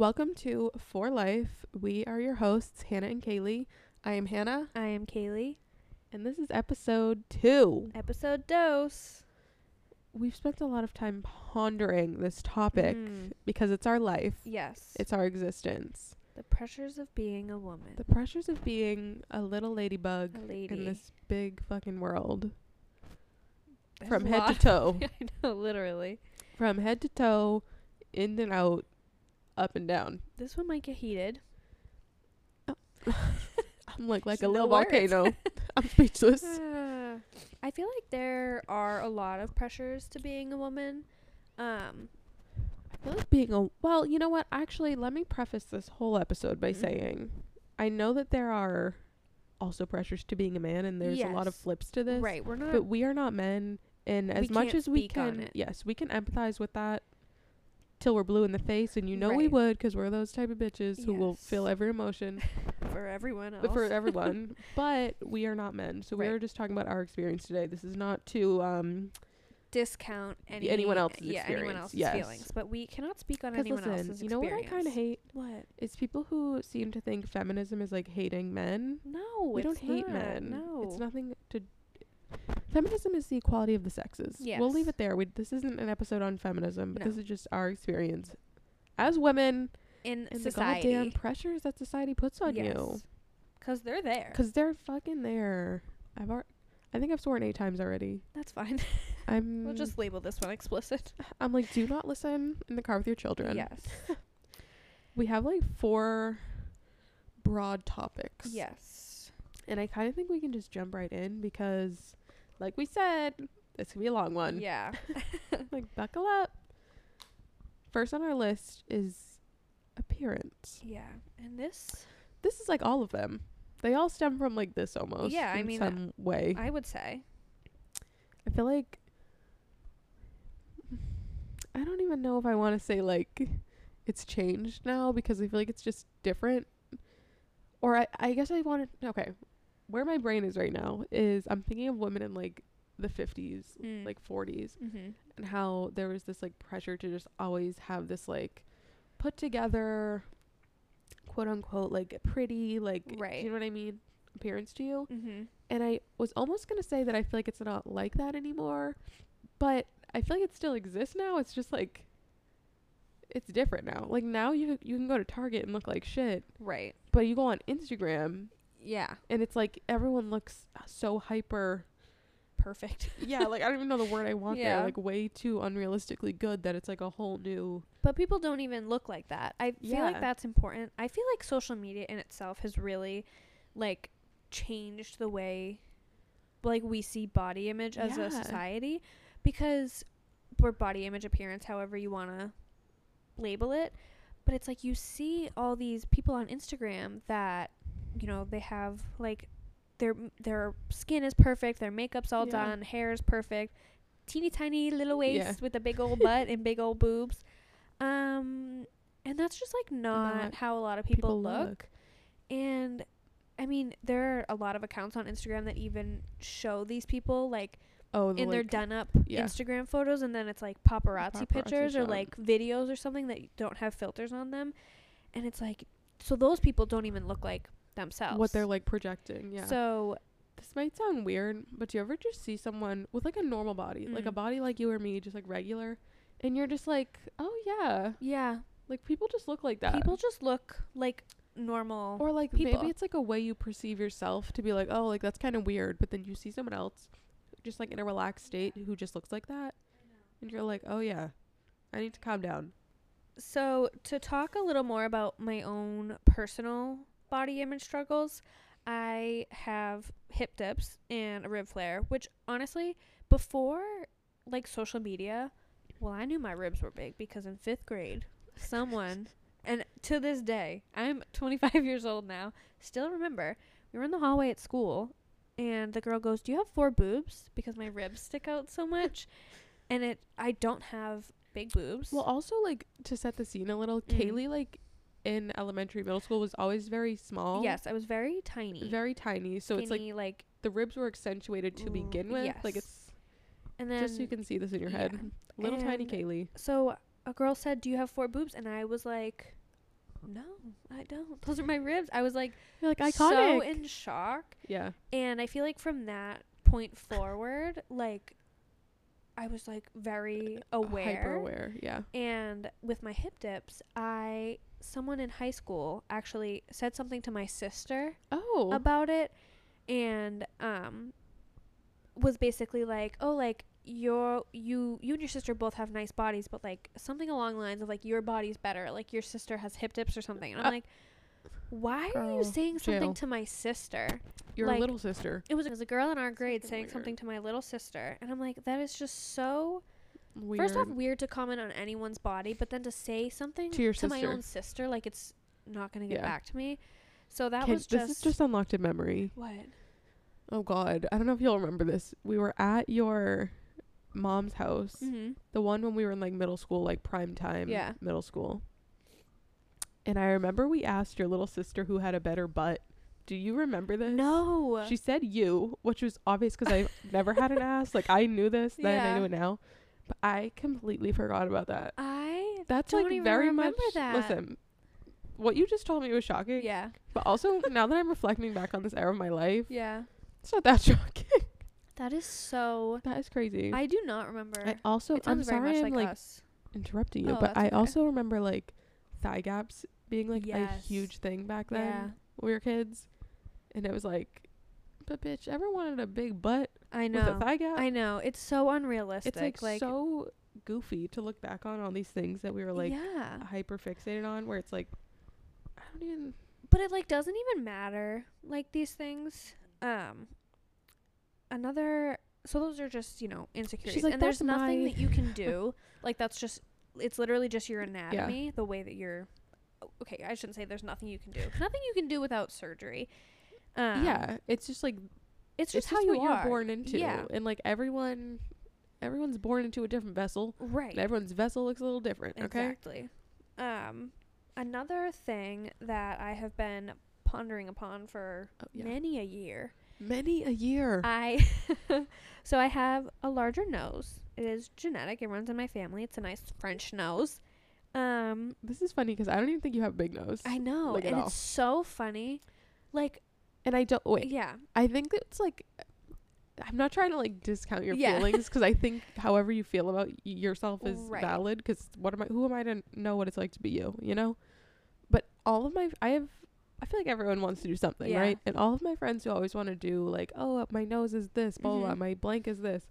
Welcome to For Life. We are your hosts, Hannah and Kaylee. I am Hannah, I am Kaylee. and this is episode two. Episode dose. We've spent a lot of time pondering this topic Mm, because it's our life, yes. it's our existence. the pressures of being a woman. The pressures of being a little ladybug a lady. in this big fucking world. There's from head to toe. I know, literally. From head to toe, in and out, up and down. This one might get heated. I'm like like a little volcano. I'm speechless. Uh, I feel like there are a lot of pressures to being a woman. Um, I feel like being a well, you know what? Actually, let me preface this whole episode by Mhm. saying I know that there are also pressures to being a man and there's a lot of flips to this. right. We're not. But we are not men and as much as we can yes, we can empathize with that till we're blue in the face and you know we would cuz we're those type of bitches who will feel every emotion for everyone else. for everyone. but we are not men. So we are just talking about our experience today. This is not to um discount any, anyone else's yeah, anyone experience, else's yes. feelings. But we cannot speak on anyone listen, else's you know what I kind of hate What? It's people who seem to think feminism is like hating men. No, we don't it's hate not. men. No, It's nothing to. Feminism is the equality of the sexes. Yes. We'll leave it there. We, this isn't an episode on feminism, but No. this is just our experience as women in and society. the goddamn pressures that society puts on you. Cause they're there. Because they're fucking there. I've ar- I think I've sworn eight times already. That's fine. I'm. we'll just label this one explicit. I'm like, do not listen in the car with your children. Yes. We have like four broad topics. yes. And I kind of think we can just jump right in because, like we said, this can be a long one. Yeah. Like, buckle up. First on our list is appearance. yeah. And this, This is like all of them. They all stem from like this almost. Yeah, I mean, some way. I would say. I feel like I don't even know if I want to say like it's changed now because I feel like it's just different. Or I, I guess I want to okay. Where my brain is right now is I'm thinking of women in like the 50s, Mm. like 40s, Mm-hmm. and how there was this like pressure to just always have this like put together quote unquote like pretty like Right. you know what I mean appearance to you. Mm-hmm. And I was almost going to say that I feel like it's not like that anymore, but I feel like it still exists now. It's just like it's different now. Like now you you can go to Target and look like shit, Right. but you go on Instagram Yeah. and it's like everyone looks so hyper. Perfect. Yeah, like I don't even know the word I want Yeah. there. Like way too unrealistically good that it's like a whole new But people don't even look like that. I feel like that's important. I feel like social media in itself has really like changed the way like we see body image as Yeah. a society because or body image appearance however you want to label it. But it's like you see all these people on Instagram that you know, they have like their their skin is perfect, their makeup's all Yeah. done, hair is perfect, teeny tiny little waist Yeah. with a big old butt and big old boobs. Um and that's just like not, Not how a lot of people, people look. look. And I mean, there are a lot of accounts on Instagram that even show these people like Oh, the, in their done up yeah. Instagram photos and then it's like paparazzi, Paparazzi pictures or like videos or something that don't have filters on them. And it's like so those people don't even look like themselves. what they're like projecting. Yeah. So This might sound weird, but do you ever just see someone with like a normal body, like a Mm. body like you or me, just like regular, and you're just like, oh yeah, yeah, like people just look like that. people just look like normal. or like people. maybe it's like a way you perceive yourself to be like, oh, like that's kind of weird, but then you see someone else, just like in a relaxed state, who just looks like that, and you're like, oh yeah, I need to calm down. So, to talk a little more about my own personal body image struggles, I have hip dips and a rib flare, which honestly, before like social media, well, I knew my ribs were big because in fifth grade, someone, and to this day, I'm 25 years old now, still remember, we were in the hallway at school, and the girl goes, Do you have four boobs? Because my ribs stick out so much. And it, I don't have big boobs. Well, also like to set the scene a little, Mhm. Kaylee like in elementary, middle school was always very small. Yes, I was very tiny. Very tiny. So it's like like, the ribs were accentuated to begin with. Like it's and then just so you can see this in your head. yeah. Little tiny Kaylee. so a girl said, "Do you have four boobs?" And I was like, no, I don't. Those are my ribs. I was like, You're like so in shock. yeah. And I feel like from that point forward, like, I was like very aware. Hyper aware. Yeah. And with my hip dips, I someone in high school actually said something to my sister Oh. about it and um was basically like, "Oh, like your you you and your sister both have nice bodies, but like something along the lines of like your body's better, like your sister has hip dips or something." And I'm Uh, like, "Why are you saying something jail. to my sister?" Your like- little sister. It was, it was a girl in our grade Fucking saying weird. something to my little sister, and I'm like, "That is just so Weird. First off, weird to comment on anyone's body, but then to say something To your to my own sister, like it's not gonna get Yeah. back to me. So that Can- was this is just unlocked a memory. what? Oh God, I don't know if you'll remember this. We were at your mom's house, Mm-hmm. the one when we were in like middle school, like prime time, Yeah. middle school. And I remember we asked your little sister who had a better butt. Do you remember this? No. She said you, which was obvious because I've never had an ass. Like I knew this then, I Yeah. knew it now, but I completely forgot about that. I That's like very remember much. that. Listen, what you just told me was shocking. yeah. But also now that I'm reflecting back on this era of my life, Yeah. it's not that shocking. That is so. that is crazy. I do not remember. I also I'm sorry I'm like like interrupting you, Oh, but I okay. also remember like thigh gaps being like a huge thing back then Yeah. when we were kids, and it was like, but bitch, everyone wanted a big butt I with a know. thigh gap. I know. It's so unrealistic. it's like, so goofy to look back on all these things that we were like yeah. hyper fixated on, where it's like, I don't even. but it like doesn't even matter like these things um another so those are just you know insecurities like, and there's nothing that you can do like that's just it's literally just your anatomy the way that you're okay i shouldn't say there's nothing you can do nothing you can do without surgery um, yeah, it's just like it's it's just how what you you're are born into, yeah and like everyone, everyone's born into a different vessel. right And everyone's vessel looks a little different. Okay. Exactly. Um, another thing that I have been pondering upon for Oh, yeah. many a year. Many a year. I so I have a larger nose. It is genetic. It runs in my family. It's a nice French nose. Um, this is funny because I don't even think you have a big nose. I know, Like and it's so funny. Like, and I don't wait. yeah, I think it's like I'm not trying to like discount your Yeah. feelings because I think however you feel about y- yourself is Right. valid. Because what am I? Who am I to know what it's like to be you? You know. But all of my, I have, I feel like everyone wants to do something, Yeah. right? And all of my friends who always want to do like, oh, my nose is this, blah blah, blah, my blank is this.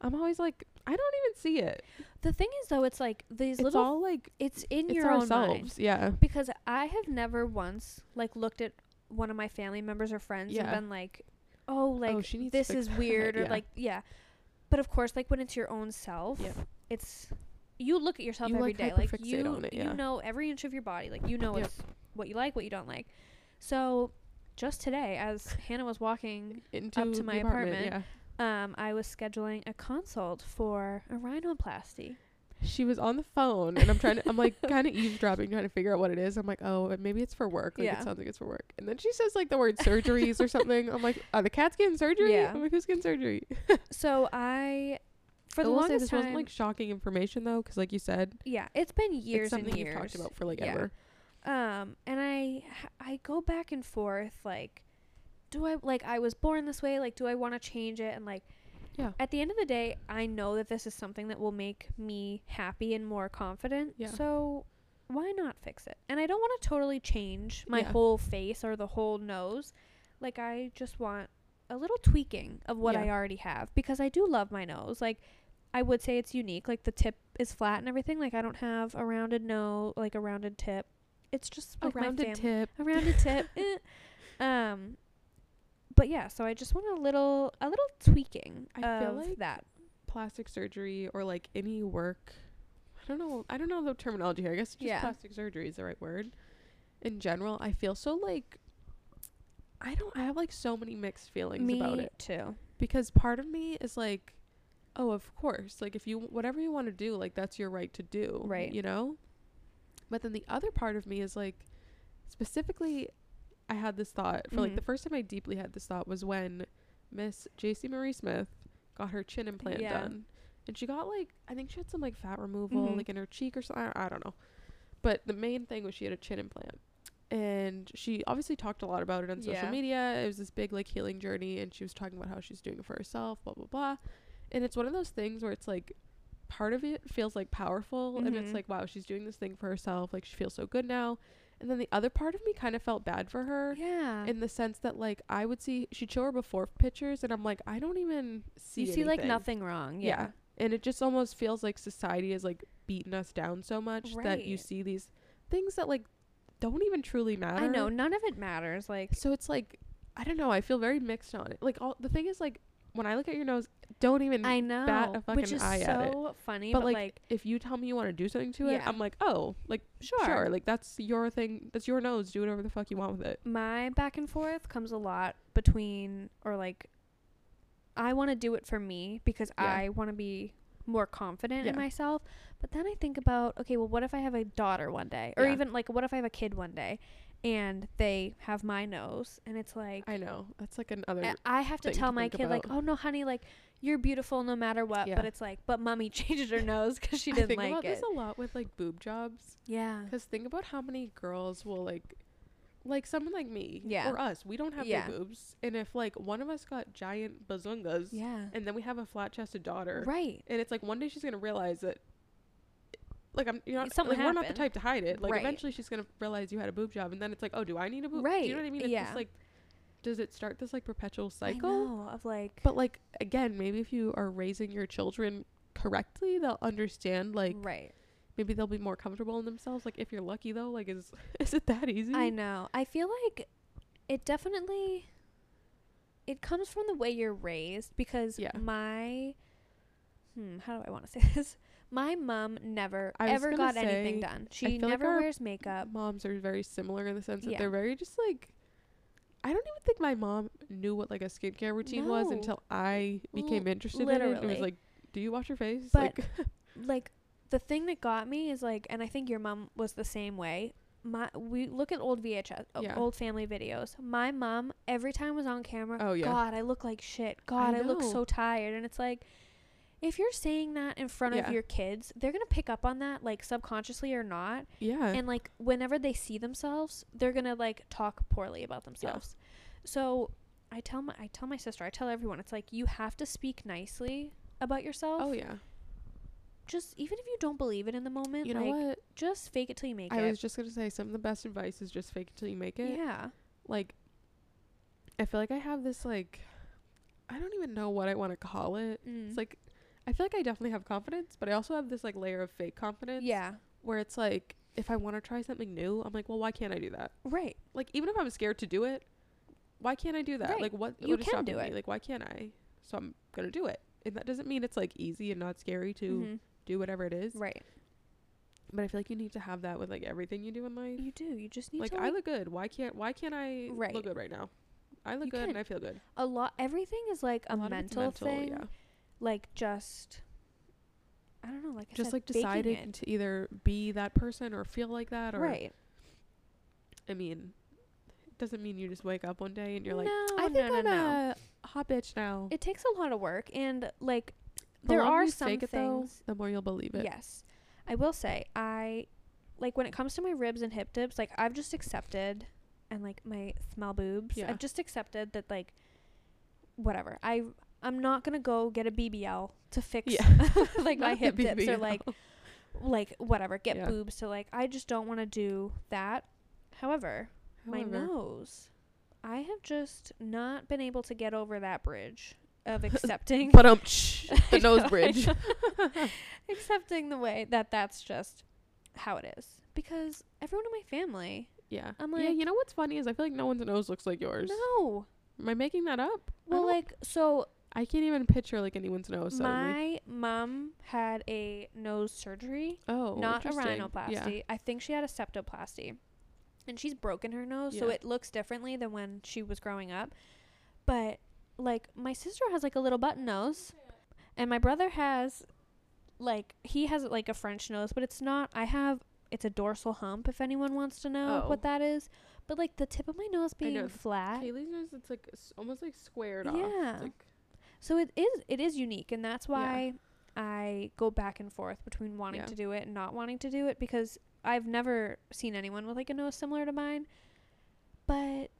I'm always like, I don't even see it. the thing is though, it's like these It's little. It's all like it's in it's your own mind. Yeah. because I have never once like looked at one of my family members or friends Yeah. and been like, oh, "Oh, like she needs to this is that," weird," or yeah. like, yeah. But of course, like when it's your own self, Yeah. it's you look at yourself You, every like, day, like you on it, yeah. you know every inch of your body, like you know Yep. what you like, what you don't like. So just today, as Hannah was walking, Into to my apartment. apartment. Um, I was scheduling a consult for a rhinoplasty. She was on the phone, and I'm trying to. I'm like kind of eavesdropping, trying to figure out what it is. I'm like, oh, maybe it's for work. Like Yeah. it sounds like it's for work. And then she says like the word surgeries or something. I'm like, are the cats getting surgery? Yeah. I'm like, who's getting surgery? So I, for the longest this time, wasn't like shocking information though, because like you said, yeah, it's been years it's something and years. you've talked about for like Yeah. ever. Um, and I I go back and forth like do I like I was born this way, like do I want to change it and like Yeah. At the end of the day, I know that this is something that will make me happy and more confident. Yeah. So why not fix it? And I don't want to totally change my Yeah. whole face or the whole nose. Like I just want a little tweaking of what Yeah. I already have because I do love my nose. Like I would say it's unique. Like the tip is flat and everything. Like I don't have a rounded nose, like a rounded tip. It's just A like my rounded tip. a rounded tip. eh. Um, but yeah, so I just want a little, a little tweaking I feel of like that. Plastic surgery or like any work. I don't know. I don't know the terminology here. I guess just Yeah. plastic surgery is the right word. In general, I feel so like. I don't. I have like so many mixed feelings Me about it. too. because part of me is like oh of course like if you whatever you want to do like that's your right to do Right. you know but then the other part of me is like specifically i had this thought for like Mhm. the first time i deeply had this thought was when miss j.c marie smith got her chin implant Yeah. done and she got like i think she had some like fat removal Mhm. like in her cheek or something I, don't know But the main thing was she had a chin implant. And she obviously talked a lot about it on social Yeah. media. It was this big like healing journey and she was talking about how she's doing it for herself, blah blah blah. And it's one of those things where it's like part of it feels like powerful and it's Mhm. like wow, she's doing this thing for herself, like she feels so good now. And then the other part of me kind of felt bad for her Yeah. in the sense that like I would see she'd show her before pictures and I'm like I don't even see you see like nothing wrong. Yeah. Yeah. And it just almost feels like society has like beaten us down so much that you see these things that like don't even truly matter. I know none of it matters. Like So it's like I don't know, I feel very mixed on it. Like all the thing is like when I look at your nose, don't even I know, a which is eye at it. so funny. but, But, like, like, if you tell me you want to do something to it, Yeah. I'm like, "Oh, like sure, sure, like that's your thing. That's your nose. Do whatever the fuck you want with it." my back and forth comes a lot between or like I want to do it for me because Yeah. I want to be more confident in myself. But then I think about, okay, well what if I have a daughter one day or Yeah. even like what if I have a kid one day and they have my nose and it's like I know. That's like another I- I have to thing to tell my kid like, "Oh no, honey, like you're beautiful no matter what." Yeah. But it's like, "But mommy changed her nose cuz she didn't I think like about it." this a lot with like boob jobs. yeah. Because think about how many girls will like, like someone like me Yeah. or us. We don't have Yeah. big boobs, and if like one of us got giant bazungas, Yeah. and then we have a flat chested daughter, Right. and it's like one day she's gonna realize that, like I'm, you know, Something like, we're not the happened. type to hide it. Like Right. eventually she's gonna realize you had a boob job, and then it's like, oh, do I need a boob? Do you know what I mean? It's yeah. just like, does it start this like perpetual I cycle? know, of like But like again, maybe if you are raising your children correctly, they'll understand. Like right. maybe they'll be more comfortable in themselves. Like if you're lucky though, like is is it that easy? I know. I feel like it definitely it comes from the way you're raised because Yeah. my hmm, how do I want to say this? My mom never ever got anything done. She feel like never wears makeup. moms are very similar in the sense that they're very just like I don't even think my mom knew what like a skincare routine was until I became L- interested in it. It was like, do you wash your face? But like like the thing that got me is like and I think your mom was the same way. My we look at old VHS uh, Yeah. old family videos. My mom every time was on camera, Oh, yeah. god, I look like shit. God, I, look so tired and it's like if you're saying that in front Yeah. of your kids, they're going to pick up on that like subconsciously or not. yeah. And like whenever they see themselves, they're going to like talk poorly about themselves. So I tell my I tell my sister, I tell everyone it's like you have to speak nicely about yourself oh yeah. just even if you don't believe it in the moment, You know like what? just fake it till you make I it. I was just gonna say some of the best advice is just fake it till you make it. yeah. Like I feel like I have this like I don't even know what I want to call it. Mm. It's like I feel like I definitely have confidence, but I also have this like layer of fake confidence. yeah. Where it's like if I want to try something new, I'm like, well, why can't I do that? Right. Like even if I'm scared to do it, why can't I do that? Right. Like what? You what can do me? it. Like why can't I? So I'm gonna do it. And that doesn't mean it's like easy and not scary to Mhm. do whatever it is. Right. But I feel like you need to have that with like everything you do in life. You do. You just need like to I look good. Why can't why can't I Right. look good right now? I look You good can. and I feel good. a lot everything is like a, of it's mental, thing. yeah. Like just I don't know, like I Just said, like deciding to either be that person or feel like that or Right. I mean, it doesn't mean you just wake up one day and you're like, no, I think no, no, I'm a hot bitch now. It takes a lot of work and like The there are some it, though, things the more you'll believe it. Yes. I will say I like when it comes to my ribs and hip dips, like I've just accepted and like my small boobs. Yeah. I've just accepted that like whatever. I I'm not going to go get a BBL to fix Yeah. like my hip dips or like like whatever, get Yeah. boobs to like I just don't want to do that. However, my nose I have just not been able to get over that bridge of accepting But um, the nose bridge. accepting the way that that's just how it is because everyone in my family yeah. I'm like, yeah. like- You know what's funny is I feel like no one's nose looks like yours. no Am I making that up? Well like so I can't even picture like anyone's nose. Suddenly. my mom had a nose surgery Oh, not a rhinoplasty Yeah. i think she had a septoplasty and she's broken her nose so it looks differently than when she was growing up but like my sister has like a little button nose and my brother has like he has like a french nose but it's not i have it's a dorsal hump if anyone wants to know Oh. what that is but like the tip of my nose being flat Kaylee's nose, it's like s- almost like squared off. Yeah. So it is it is unique and that's Yeah. why i go back and forth between wanting Yeah. to do it and not wanting to do it because I've never seen anyone with like a nose similar to mine, but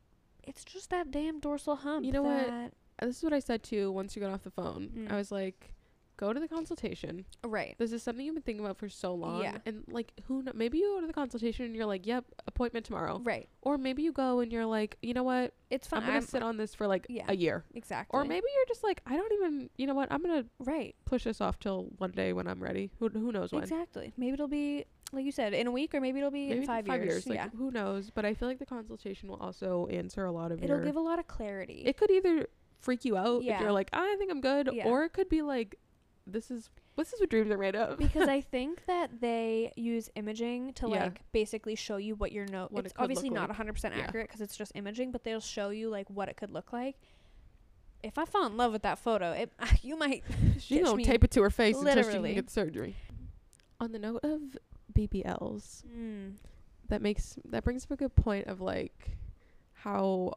it's just that damn dorsal hump. You know what? This is what I said too once you got off the phone. Mm. I was like, go to the consultation. Right. This is something you've been thinking about for so long. Yeah. And like, who kn- maybe you go to the consultation and you're like, yep, appointment tomorrow. Right. Or maybe you go and you're like, you know what? It's fine. I'm going to sit on this for like yeah. a year. exactly. Or maybe you're just like, I don't even, you know what? I'm going to right. push this off till one day when I'm ready. Who, who knows when? Exactly. Maybe it'll be like you said in a week, or maybe it'll be Maybe in five, years. Like, yeah. who knows? But I feel like the consultation will also answer a lot of It'll your. give a lot of clarity. it could either freak you out if you're like, I think I'm good, Yeah. or it could be like, this is this is what dreams are made of. because I think that they use imaging to Yeah. like basically show you what your note. What It's it could obviously look not like. 100 percent Yeah. accurate because it's just imaging, but they'll show you like what it could look like. If I fall in love with that photo, it you might she ditch gonna me. tape it to her face until she Literally. can get surgery. On the note of BBLs, mm, that makes that brings up a good point of like how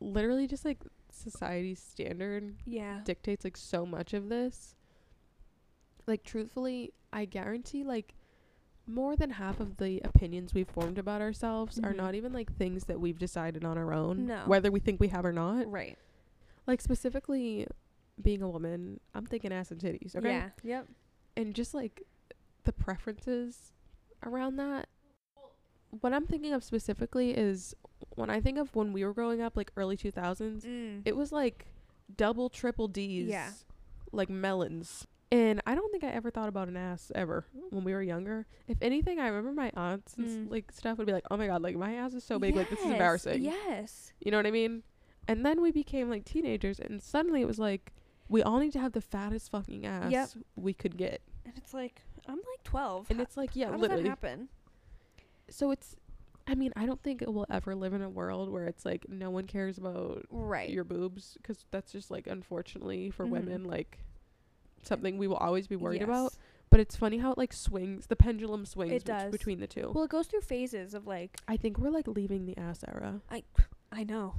literally just like society's standard yeah dictates like so much of this. Like truthfully, I guarantee like more than half of the opinions we've formed about ourselves are Mhm. not even like things that we've decided on our own, No. whether we think we have or not. right Like specifically being a woman, I'm thinking ass and titties, okay? yeah yep And just like the preferences around that. What I'm thinking of specifically is when I think of when we were growing up, like early 2000s, mm. it was like double, triple D's. Yeah. Like melons. And I don't think I ever thought about an ass ever when we were younger. If anything, I remember my aunts and Mm. like stuff would be like, "Oh my god, like my ass is so big, like this is embarrassing." yes You know what I mean? And then we became like teenagers, and suddenly it was like, we all need to have the fattest fucking ass Yep. we could get. and it's like i'm like 12 And it's like, yeah, how does that happen So it's, I mean, I don't think it will ever live in a world where it's like no one cares about right your boobs, because that's just like unfortunately for Mhm. women like something we will always be worried about. But it's funny how it like swings, the pendulum swings It does. between the two. well it goes through phases of like I think we're like leaving the ass era. i I know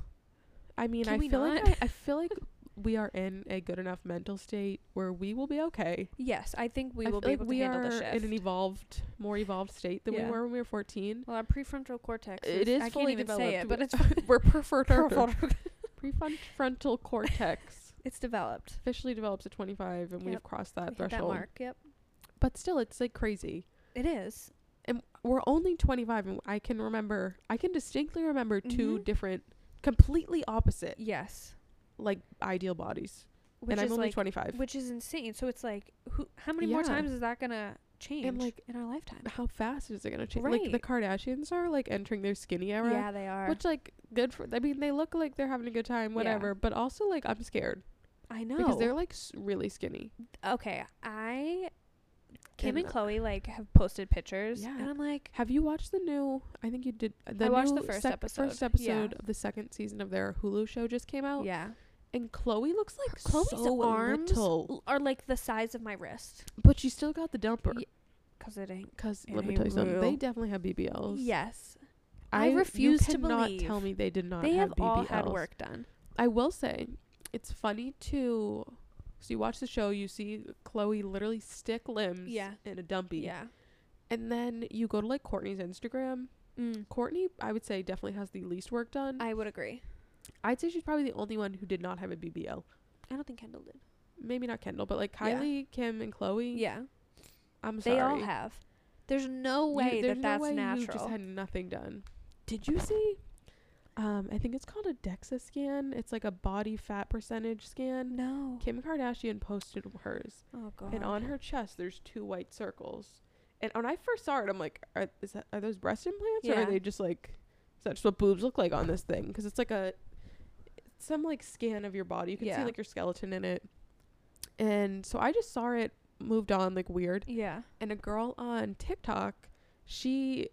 I mean, Can I feel like? I, I feel like we are in a good enough mental state where we will be okay. yes i think we I will be like able we to handle the shift in an evolved, more evolved state than Yeah. we were when we were 14. well our prefrontal cortex It is, is i fully can't even say it developed. but it's we're Prefrontal- prefrontal cortex it's developed officially develops at 25 and we've crossed that We hit that threshold. mark yep But still it's like crazy. it is And we're only 25 and I can remember I can distinctly remember two Mhm. different completely opposite yes like ideal bodies. which and I'm is only like 25. which is insane so it's like who how many more times is that gonna change like, in our lifetime How fast is it going to change? Like the Kardashians are like entering their skinny era. yeah they are Which like good for I mean they look like they're having a good time Yeah. whatever, but also like I'm scared i know because they're like s- really skinny. okay i kim And, and khloé like have posted pictures Yeah. and i'm like Have you watched the new? I think you did. uh, The I watched new the first sec- episode, First yeah. episode of the second season of their Hulu show just came out, yeah and Khloé looks like khloé's so arms little, are like the size of my wrist but she still got the dumper. Ye- because it ain't Because And let me tell you something, they definitely have BBLs. yes I you refuse to believe tell me they did not they have, have all had work done I will say, it's funny to. So you watch the show, you see Khloé literally stick limbs Yeah. in a dumpy. yeah And then you go to like Kourtney's Instagram. mm. Kourtney, I would say, definitely has the least work done. i would agree I'd say she's probably the only one who did not have a BBL. i don't think kendall did Maybe not Kendall, but like Yeah. Kylie, Kim, and Khloé. yeah I'm sorry. they all have there's no You- way there's that no that's way You natural just had nothing done. Did you see? Um, I think it's called a DEXA scan. It's like a body fat percentage scan. no Kim Kardashian posted hers, oh god and on her chest there's two white circles. And when I first saw it, I'm like, are, is that, are those breast implants, or are they just like, is that just what boobs look like on this thing? Because it's like a, some like scan of your body. You can see like your skeleton in it. And so I just saw it, moved on like weird. yeah And a girl on TikTok, she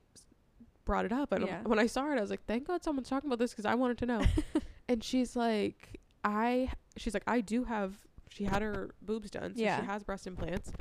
brought it up, and Yeah. when I saw it, I was like, thank God someone's talking about this because I wanted to know. and she's like, I, she's like, I do have. She had her boobs done, so Yeah. she has breast implants.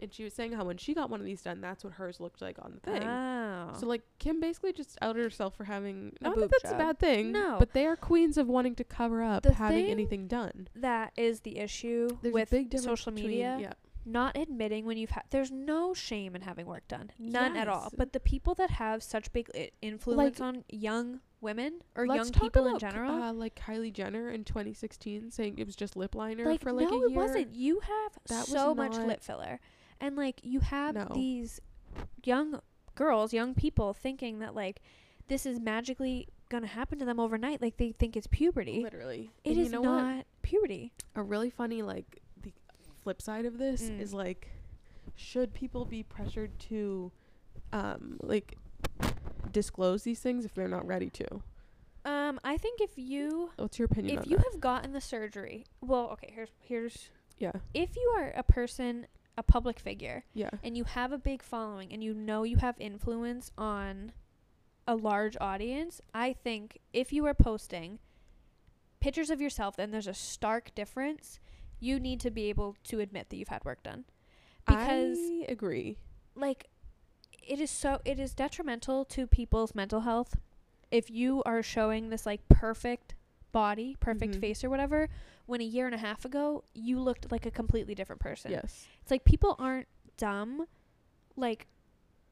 And she was saying how when she got one of these done, that's what hers looked like on the thing. oh So like Kim basically just outed herself for having A not boob that that's job. a bad thing, No. but they are queens of wanting to cover up The having anything done. that is the issue There's with a big difference social between- media Yeah, not admitting when you've had there's no shame in having work done. None at all. But the people that have such big i- influence Like- on young women or young people in general Uh, like Kylie Jenner in 2016 saying it was just lip liner like for like no it wasn't. You have That was so much lip filler. And like you have No. these young girls young people thinking that like this is magically gonna happen to them overnight. Like they think it's puberty. Literally. It And is you know what? not puberty. A really funny like flip side of this Mm. is like should people be pressured to um like disclose these things if they're not ready to? Um i think if you what's your opinion if you that? have gotten the surgery well okay here's here's yeah. if you are a person a public figure yeah. and you have a big following and you know you have influence on a large audience, I think if you are posting pictures of yourself then there's a stark difference, you need to be able to admit that you've had work done. Because I agree like it is so it is detrimental to people's mental health if you are showing this like perfect body, perfect Mhm. face or whatever when a year and a half ago you looked like a completely different person. yes It's like people aren't dumb, like,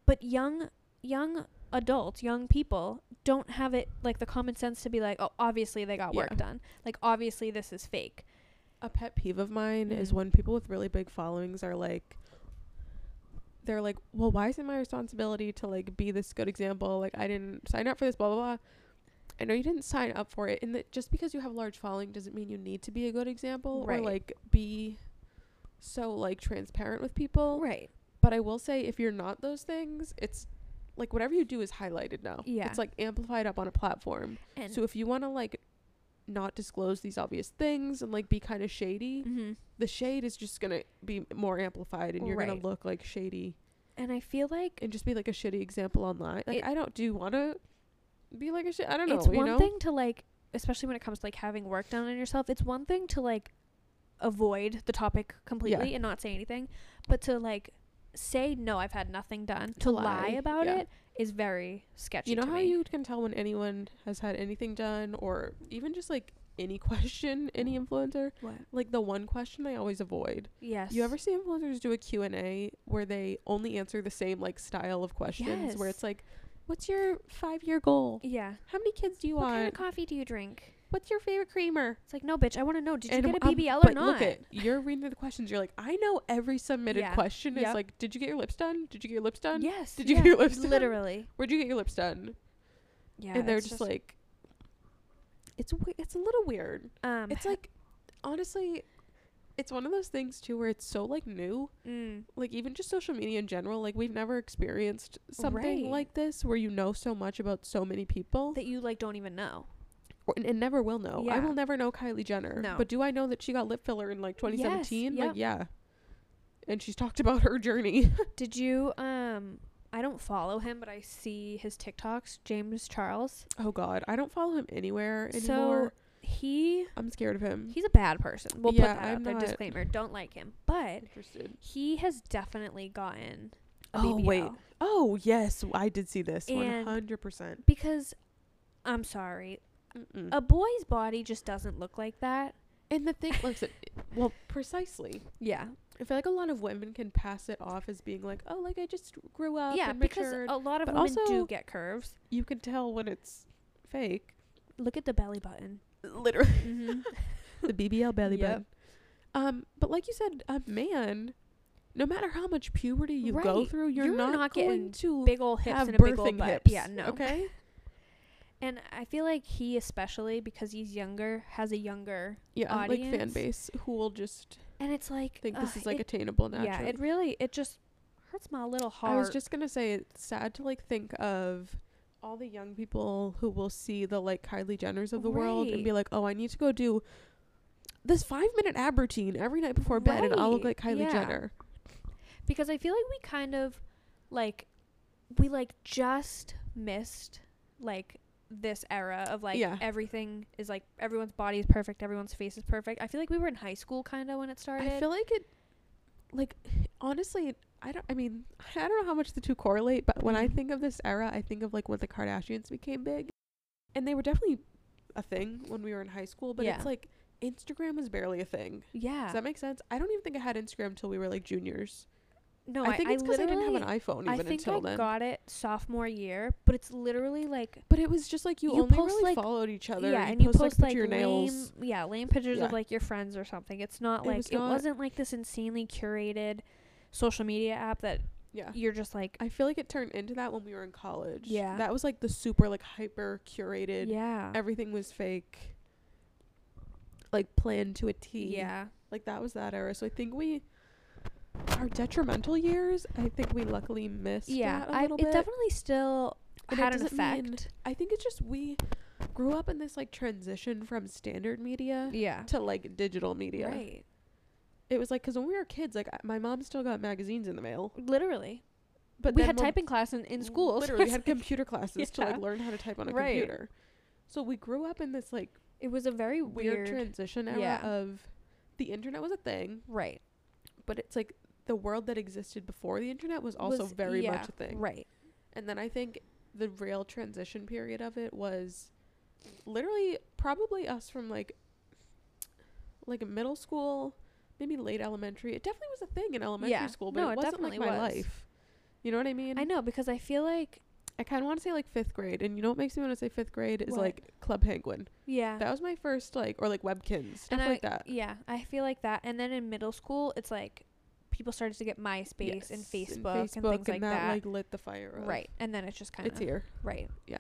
but young, young adults, young people don't have it like the common sense to be like, oh, obviously they got work done. Like, obviously this is fake. A pet peeve of mine is Mm. when people with really big followings are like they're like well why is it my responsibility to like be this good example like i didn't sign up for this blah blah blah i know you didn't sign up for it and that just because you have a large following doesn't mean you need to be a good example Right. or like be so like transparent with people Right. but i will say if you're not those things it's like whatever you do is highlighted now Yeah. it's like amplified up on a platform And so if you want to like not disclose these obvious things and like be kind of shady hmm the shade is just gonna be more amplified and you're Right. gonna look like shady and I feel like and just be like a shitty example online like It- i don't do you to be like a shit i don't know it's one know thing to like, especially when it comes to like having work done on yourself. It's one thing to like avoid the topic completely and not say anything, but to like say no, I've had nothing done. To, To lie, lie, about yeah. it is very sketchy. you know how me. you can tell when anyone has had anything done or even just like any question any influencer what? like the one question i always avoid Yes. you ever see influencers do a q&a where they only answer the same like style of questions yes. where it's like what's your five year goal Yeah. how many kids do you what want kind of coffee do you drink? What's your favorite creamer It's like, no, bitch. I want to know. Did you get a BBL or but not? Look at you're reading the questions. You're like, I know every submitted Yeah. question is Yep. like, did you get your lips done? Did you get your lips done? yes. Did you yeah, get your lips done? Literally. Where'd you get your lips done? Yeah. and they're it's just, like, it's it's a little weird. um, It's like, honestly, it's one of those things too where it's so like new. mm, Like even just social media in general. Like we've never experienced something Right. like this where you know so much about so many people, that you like don't even know. And, and never will know. I will never know Kylie Jenner. No. But do I know that she got lip filler in like 2017? yep. Like yeah. And she's talked about her journey. Did you um? I don't follow him, but I see his TikToks. James Charles. Oh God, I don't follow him anywhere anymore. So he I'm scared of him. he's a bad person. We'll Yeah, put that I'm out there. Disclaimer: Don't like him, but interested. he has definitely gotten. A Oh, wait. Oh yes, I did see this. Hundred percent. because I'm sorry, a boy's body just doesn't look like that. And the thing, listen, well, precisely. Yeah, I feel like a lot of women can pass it off as being like, oh, like I just grew up. yeah, because matured. a lot of but women do get curves. you can tell when it's fake. Look at the belly button. Literally, Mhm. the BBL belly Yep. button. Um, but like you said, a man, no matter how much puberty you go through, you're, You're not, not going getting to Big old hips have and a big old butt. hips. Yeah, no. Okay. And I feel like he especially because he's younger has a younger Yeah, like fan base who will just and it's like think this is like it- attainable naturally. yeah, it really it just hurts my little heart. I was just gonna say it's sad to like think of all the young people who will see the like Kylie Jenners of the world and be like, oh, I need to go do this five minute ab routine every night before bed, and I'll look like Kylie yeah. Jenner. because I feel like we kind of like we like just missed like this era of like Yeah. everything is like everyone's body is perfect, everyone's face is perfect. I feel like we were in high school kind of when it started. I feel like it, like honestly, I don't. I mean, I don't know how much the two correlate, but when I Mhm. think of this era, I think of like when the Kardashians became big, and they were definitely a thing when we were in high school. But Yeah. it's like Instagram was barely a thing. Yeah. Does that make sense? I don't even think I had Instagram until we were like juniors. No, I think it's because I, didn't have an iPhone even I think until I then. got it sophomore year, but it's literally like but it was just like you, You only really like- followed each other. yeah, you and you post, post like, like, your lame, nails. yeah, lame pictures Yeah. of like your friends or something. It's not It like was it not- wasn't like this insanely curated social media app that Yeah. you're just like I feel like it turned into that when we were in college. Yeah. That was like the super like hyper curated. yeah, Everything was fake. Like planned to a T. yeah, Like that was that era. So I think we our detrimental years, I think we luckily missed yeah. that a I, it bit. definitely still But had an effect. mean- I think it's just we grew up in this like transition from standard media yeah, to like digital media. right, It was like cuz when we were kids like my mom still got magazines in the mail. literally. But we had typing class in, in school. Literally it's had computer classes to like learn how to type on a Right. computer. So we grew up in this like it was a very weird, weird, transition era yeah. of the internet was a thing, right. but it's like the world that existed before the internet was also was- very yeah, much a thing. Right. And then I think the real transition period of it was literally probably us from like like middle school, maybe late elementary. It definitely was a thing in elementary Yeah. school, but No, it it wasn't like my was. life. You know what I mean? I know because I feel like I kind of want to say like fifth grade, and you know what makes me want to say fifth grade is What? like Club Penguin. yeah. That was my first like, or like Webkinz stuff and I, like that. Yeah, I feel like that. And then in middle school, it's like people started to get MySpace and Yes, Facebook and, things like that. that. like lit the fire. Right. And then it's just kind of It's here. right. Yeah.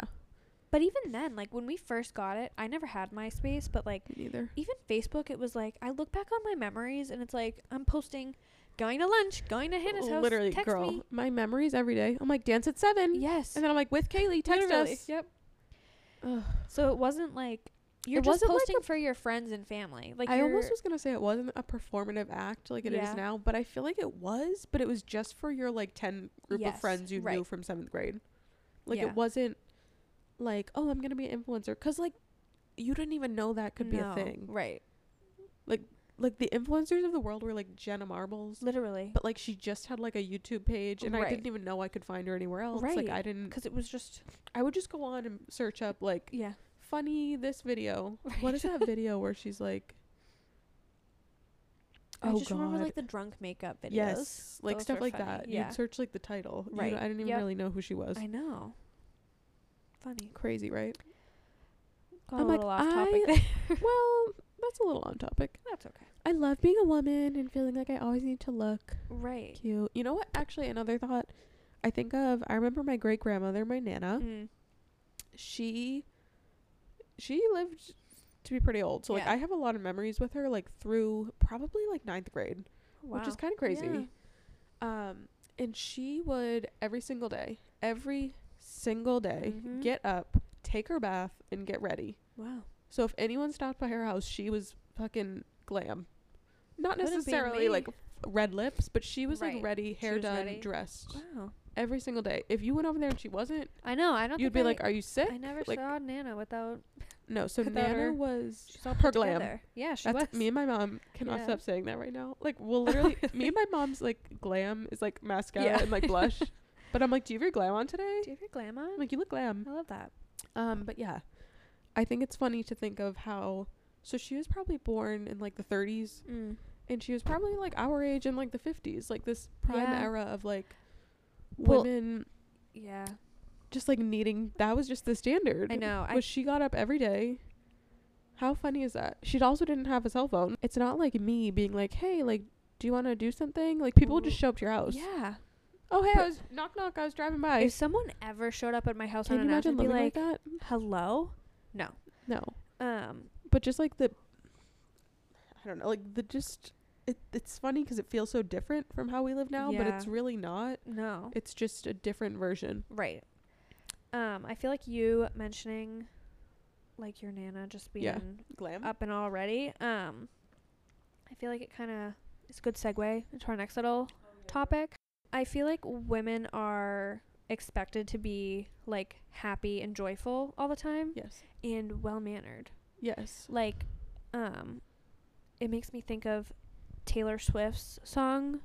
But even then, like when we first got it, I never had MySpace, but like Me neither. even Facebook, it was like I look back on my memories and it's like I'm posting going to lunch, going to Hannah's house, Literally, text girl, me. my memories every day. I'm like dance at seven, Yes. and then I'm like with Kaylee, text Literally. us. Yep. Ugh. So it wasn't like you're It just wasn't like posting for your friends and family. Like I almost was gonna say it wasn't a performative act like it is Yeah. now, but I feel like it was. But it was just for your like ten group Yes, of friends you knew from seventh grade. Like Yeah. it wasn't like oh I'm gonna be an influencer because like you didn't even know that could be a thing. Right. Like like the influencers of the world were like Jenna Marbles, Literally. but like she just had like a YouTube page, and I didn't even know I could find her anywhere else. Right. Like I didn't. Because it was just I would just go on and search up like yeah. Funny this video. What is that video where she's like? I Oh just remember God. like the drunk makeup videos. Yes, like Those stuff like funny, that. yeah. You'd search like the title. You Right, know, I didn't even yep. really know who she was. I know. Funny. Crazy, right? Got I'm a like, off topic I- there. well, that's a little on topic. That's okay. I love being a woman and feeling like I always need to look Right. cute. You know what? Actually, another thought I think of. I remember my great grandmother, my nana. Mm. She, she lived to be pretty old. So like, Yeah. I have a lot of memories with her, like through probably like ninth grade. Wow. which is kind of crazy. Um, and she would every single day, every single day, Mhm. get up, take her bath, and get ready. Wow. So if anyone stopped by her house, she was fucking glam. Not necessarily me. like red lips, but she was Right. like ready, hair was done, ready. dressed Wow. Every single day. If you went over there and she wasn't, I know. I don't. you'd be I, like, "Are you sick?" I never like- saw Nana without. no. So without Nana her. was She's all her glam. together. Yeah, she That's was. me and my mom cannot Yeah. stop saying that right now. Like, we'll literally, me and my mom's like glam is like mascara Yeah. and like blush. but I'm like, do you have your glam on today? Do you have your glam on? I'm like, you look glam. I love that. Um, but yeah, I think it's funny to think of how. So she was probably born in like the 30s, Mm. and she was probably like our age in like the 50s, like this prime Yeah. era of like Well, women Yeah. just like needing. That was just the standard. I know. I she got up every day. How funny is that? She also didn't have a cell phone. It's not like me being like, "Hey, like, do you want to do something?" Like people just show up to your house. Yeah. Oh, hey, But- I was knock knock. I was driving by. If someone ever showed up at my house Can you imagine living like, like, that? "Hello." No. No, Um. but just like the, I don't know, like the just. It, it's funny because it feels so different from how we live now, but it's really not. No. It's just a different version. Right. Um. I feel like you mentioning, like your nana just being Yeah. Glam. up and already. Um. I feel like it kind of is a good segue into our next little topic. I feel like women are expected to be like happy and joyful all the time yes. and well mannered. Yes. like um it makes me think of Taylor Swift's song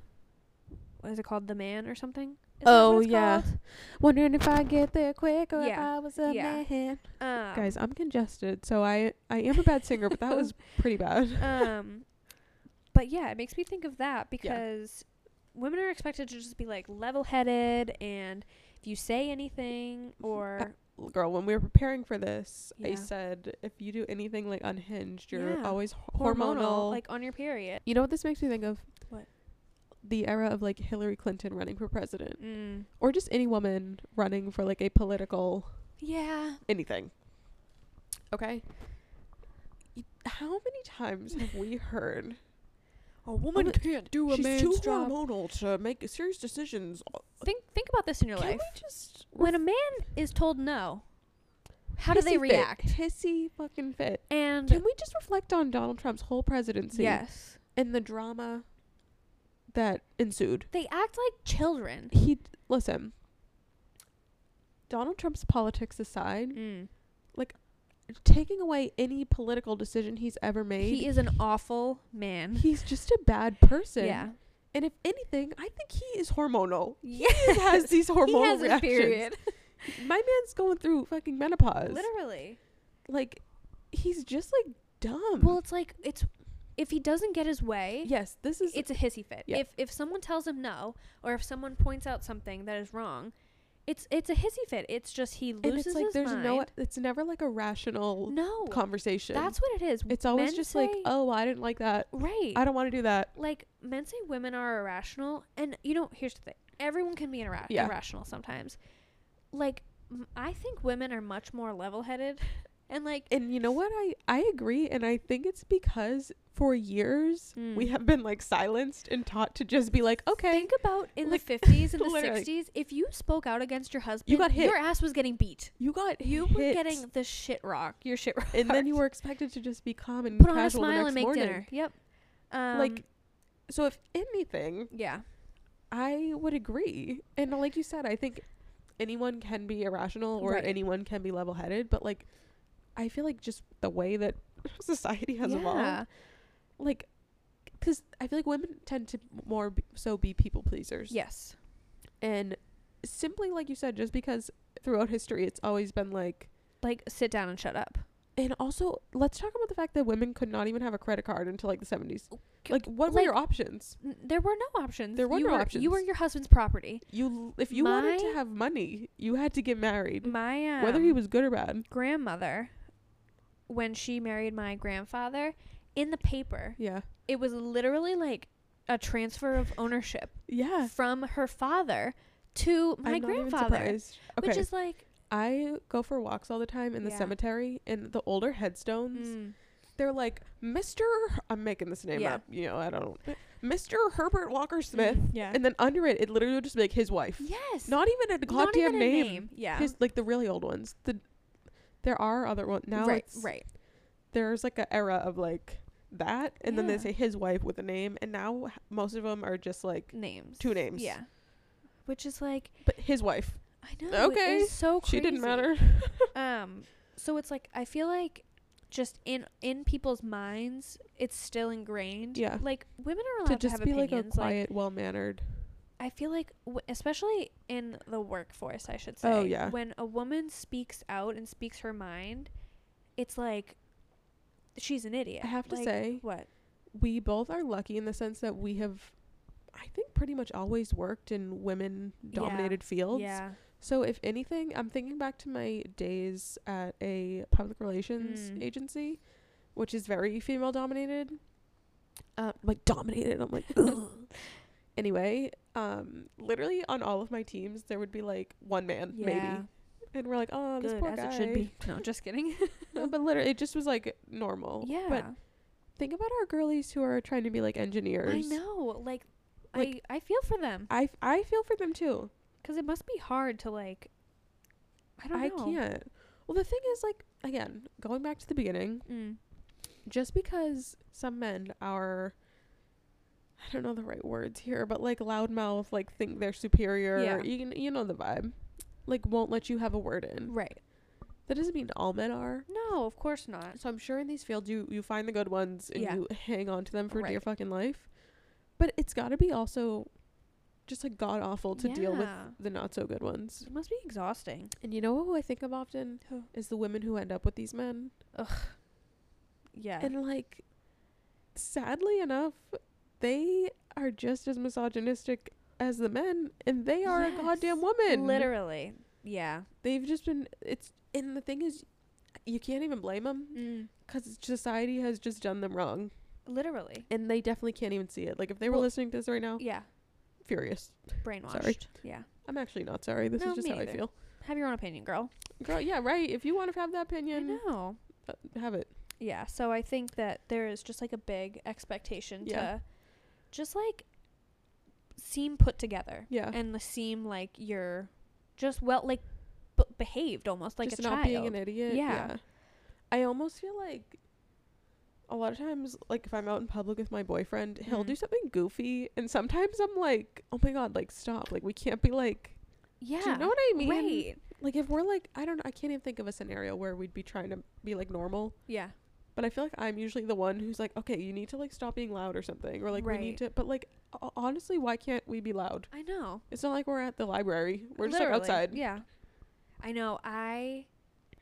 what is it called The Man or something Is Oh, yeah. called? Wondering if I get there quick or if Yeah. I was a Yeah. man. um Guys, I'm congested, so I I am a bad singer, but that was pretty bad. um, but yeah, it makes me think of that because women are expected to just be like level-headed, and if you say anything or Girl, when we were preparing for this, I said if you do anything like unhinged, you're Yeah. always hormonal, hormonal. like on your period. you know what this makes me think of? What? The era of like Hillary Clinton running for president, Mm. or just any woman running for like a political Yeah. anything. Okay. How many times have we heard A woman can't do a man's she's man's too job. hormonal to make serious decisions? Think think about this in your Can life. we just When a man is told no, how do they hissy fit, react? Hissy fucking fit. And Can we just reflect on Donald Trump's whole presidency yes, and the drama that ensued? they act like children. He listen. Donald Trump's politics aside, Mm. taking away any political decision he's ever made, He is an awful man. he's just a bad person. Yeah. And if anything, I think he is hormonal. Yeah. He has these hormonal he has reactions. period. My man's going through fucking menopause. Literally. Like, he's just like dumb. Well, it's like it's if he doesn't get his way, yes, this is it's a hissy fit. Yeah. If if someone tells him no, or if someone points out something that is wrong, it's it's a hissy fit. It's just he and loses it's like his there's no mind. it's never like a rational no. conversation. That's what it is. it's always Men just like, say- oh, I didn't like that. right. I don't want to do that. like men say women are irrational, and you know, here's the thing: everyone can be irra- Yeah. irrational sometimes. Like m- I think women are much more level-headed, and like And you know what? I I agree, and I think it's because for years we Mm. have been like silenced and taught to just be like, okay, think about in Like, the 50s and the 60s, if you spoke out against your husband, you got hit. your ass was getting beat. you got You hit. were getting the shit rock. Your shit rock. and then you were expected to just be calm and put on a smile and make morning. dinner. Yep. Um, Like, so if anything, yeah. I would agree. And like you said, I think anyone can be irrational or Right. anyone can be level-headed, but like I feel like just the way that society has yeah. evolved, like cuz I feel like women tend to more be, so be people pleasers. Yes. And simply like you said just because throughout history it's always been like Like sit down and shut up. and also let's talk about the fact that women could not even have a credit card until like the 70s. Like what were your options? N- There were no options. There were you no were, options. You were your husband's property. You if you wanted to have money, you had to get married. My um, whether he was good or bad. grandmother, when she married my grandfather, in the paper, Yeah. it was literally like a transfer of ownership Yeah. from her father to my I'm grandfather, surprised. Okay. which is like I go for walks all the time in the Yeah. cemetery and the older headstones, mm, they're like Mr. I'm making this name Yeah. up, you know, I don't Mr. Herbert Walker Smith. mm, yeah. And then under it it literally would just be like his wife. yes. Not even a goddamn a name. Yeah. His like the really old ones. The there are other ones now. right. Right. There's like an era of like that, and then they say his wife with a name, and now most of them are just like Names. two names. Yeah. Which is like but his wife. I know. Okay. So crazy. She didn't matter. Um. So it's like I feel like just in in people's minds, it's still ingrained. Yeah. Like women are allowed to to, just have be like a opinions. Like, quiet, well mannered. I feel like, w- especially in the workforce, I should say. Oh, yeah. When a woman speaks out and speaks her mind, it's like she's an idiot. I have to Like, say, what? we both are lucky in the sense that we have, I think, pretty much always worked in women dominated fields. Yeah. So, if anything, I'm thinking back to my days at a public relations Mm. agency, which is very female dominated. Uh, like, dominated. I'm like, ugh. Anyway, um, literally on all of my teams, there would be like one man, Yeah. maybe. And we're like, oh, this Good poor as guy. it should be. No, just kidding. No, but literally, it just was like normal. yeah. But think about our girlies who are trying to be like engineers. I know. Like, Like- I I feel for them I, f- I feel for them too. because it must be hard to like. I don't know. I know. can't. Well, the thing is, like, again, going back to the beginning, Mm. just because some men are, I don't know the right words here, but like loudmouth, like think they're superior, Yeah. you, can- you know the vibe, like won't let you have a word in. Right. That doesn't mean all men are. No, of course not. So I'm sure in these fields you you find the good ones and Yeah. you hang on to them for dear fucking life. But it's got to be also just like god awful to deal with the not so good ones. It must be exhausting. And you know who I think of often Who? is the women who end up with these men. Ugh. Yeah. And like sadly enough, they are just as misogynistic as the men and they are a goddamn woman. Literally. Yeah. They've just been it's and the thing is you can't even blame them Mm. cuz society has just done them wrong Literally. and they definitely can't even see it. Like if they were Well- listening to this right now, Yeah. furious. Brainwashed. Sorry, Yeah. I'm actually not sorry. This No, is just how I feel. Have your own opinion, girl. Girl, yeah, right. If you want to have that opinion, know. uh, have it. Yeah. So I think that there is just like a big expectation Yeah. to just like seem put together Yeah. and the seem like you're just well like b- behaved almost like just a not child. being an idiot. Yeah. I almost feel like a lot of times, like if I'm out in public with my boyfriend, he'll Mhm. do something goofy, and sometimes I'm like, "Oh my god, like stop! Like we can't be like." yeah. Do you know what I mean? Right. Like if we're like, I don't know, I can't even think of a scenario where we'd be trying to be like normal. Yeah. But I feel like I'm usually the one who's like, okay, you need to like stop being loud or something, or like we need to. But like ho- honestly, why can't we be loud? I know. It's not like we're at the library. We're just like outside. Yeah. I know. I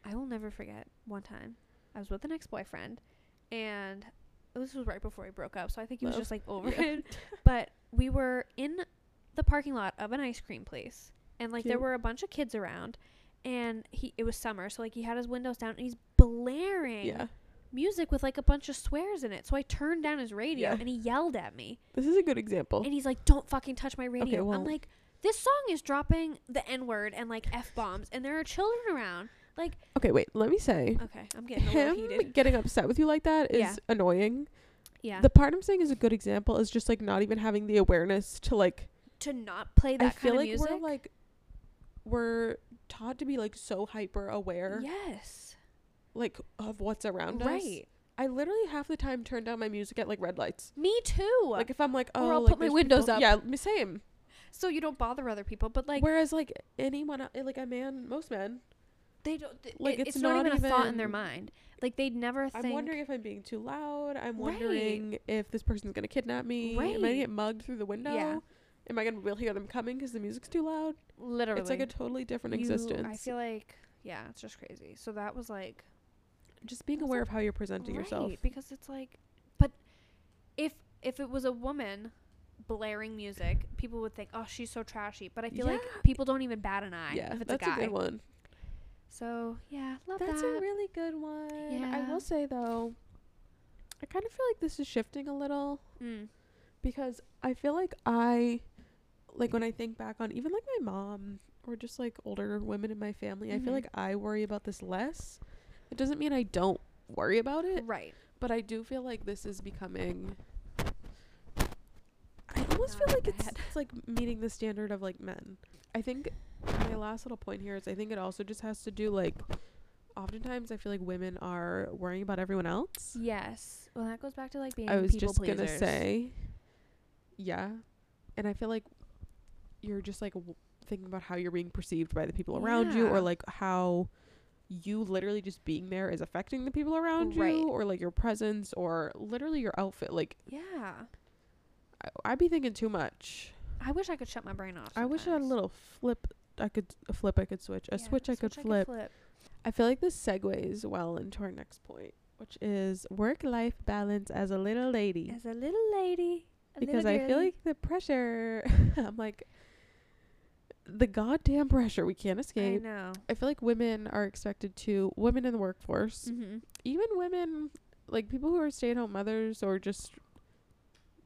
I will never forget one time. I was with an ex boyfriend and this was right before we broke up, so I think he was just like over Yeah. it. But we were in the parking lot of an ice cream place and like there were a bunch of kids around and he it was summer, so like he had his windows down and he's blaring Yeah. Music with like a bunch of swears in it. So I turned down his radio Yeah. and he yelled at me. This is a good example. And he's like, "Don't fucking touch my radio." well- I'm like, "This song is dropping the N word and like f bombs, and there are children around." Like, Okay, wait. Let me say, okay, I'm getting a little him heated. getting upset with you like that is Yeah. annoying. Yeah, The part I'm saying is a good example is just like not even having the awareness to like. to not play that I feel kind like of music. we're like we're taught to be like so hyper aware, yes, like of what's around us. right. I literally half the time turn down my music at like red lights. Me too. Like if I'm like, oh, Or I'll like, put my windows people- up. Yeah, me same. so you don't bother other people, but like Whereas like anyone, uh, like a man, most men, they don't. Th- like, it- it's it's, not, not even a thought in their mind. Like they'd never think. I'm wondering if I'm being too loud. I'm Right. wondering if this person's gonna kidnap me. Right. Am I gonna get mugged through the window? Yeah. Am I gonna to hear them coming because the music's too loud? literally, It's like a totally different you- existence. I feel like yeah, it's just crazy. So that was like just being aware a- of how you're presenting yourself. Because it's like, but if if it was a woman blaring music, people would think, oh, she's so trashy. But I feel like people don't even bat an eye Yeah, if it's that's a guy. good one. So yeah, love that. That's that. a really good one. yeah. I will say though, I kind of feel like this is shifting a little mm. because I feel like I, like when I think back on even like my mom or just like older women in my family, I feel Mhm. like I worry about this less. It doesn't mean I don't worry about it, right. but I do feel like this is becoming. I almost feel like it's, it's like meeting the standard of like men. I think my last little point here is I think it also just has to do like oftentimes I feel like women are worrying about everyone else. Yes. Well, that goes back to like being I was just gonna say, yeah, and I feel like you're just like w- thinking about how you're being perceived by the people around you, or like how you literally just being there is affecting the people around Right. you, or like your presence, or literally your outfit. Like Yeah. I, I'd be thinking too much. I wish I could shut my brain off. I wish I had a little flip. I could a flip. I could switch. A Yeah, switch I could flip. I feel like this segues well into our next point, which is work life balance as a little lady. As a little lady. a because little I feel like the pressure. I'm like the goddamn pressure we can't escape. I know. I, feel like women are expected to women in the workforce, Mm-hmm. even women like people who are stay-at-home mothers or just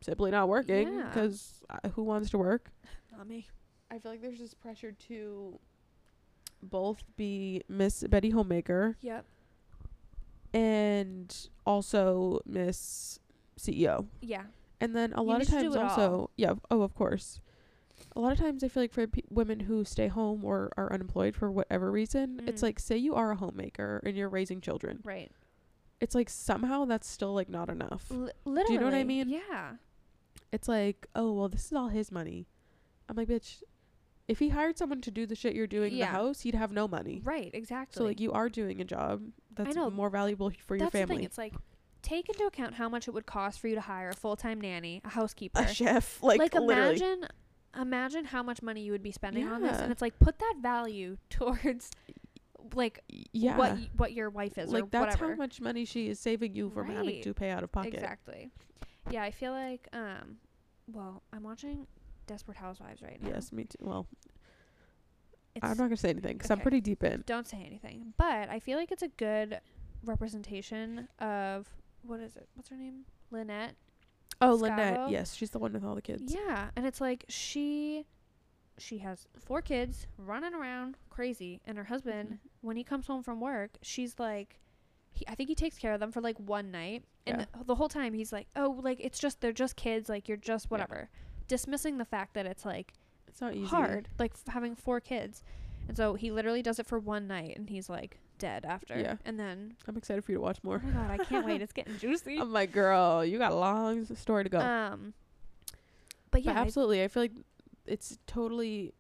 simply not working Yeah. because uh, who wants to work? Not me. I feel like there's this pressure to both be Miss Betty Homemaker Yep. and also Miss CEO. Yeah. And then a You lot of need to do times also, all. yeah, oh, of course. A lot of times I feel like for pe- women who stay home or are unemployed for whatever reason, it's Mm. like say you are a homemaker and you're raising children. Right. It's like somehow that's still like not enough. L- literally. Do you know what I mean? Yeah. It's like, oh, well, this is all his money. I'm like, bitch, if he hired someone to do the shit you're doing in the house, he'd have no money. Right. Exactly. So like you are doing a job that's more valuable for your That's the family. thing. It's like take into account how much it would cost for you to hire a full time nanny, a housekeeper. a chef, like, Like, imagine imagine how much money you would be spending on this Yeah. and it's like put that value towards like yeah. what y- what your wife is like or that's whatever. how much money she is saving you from having Right. to pay out of pocket. Exactly. Yeah, I feel like um well, I'm watching Desperate Housewives right now. Yes, me too. Well, It's, I'm not gonna say anything because I'm okay. pretty deep in. don't say anything. But I feel like it's a good representation of what is it? What's her name? Lynette. Oh, Scavo? Lynette. Yes, she's the one with all the kids. Yeah, and it's like she she has four kids running around crazy and her husband Mhm. when he comes home from work, she's like he, I think he takes care of them for like one night and Yeah. the, the whole time he's like, "Oh, like it's just they're just kids, like you're just whatever." Dismissing the fact that it's like It's not easy. hard, like f- having four kids. And so he literally does it for one night and he's like dead after. Yeah. And then I'm excited for you to watch more. oh my god, I can't wait. It's getting juicy. I'm like, girl, you got a long story to go. Um but yeah, but absolutely, I feel like it's totally.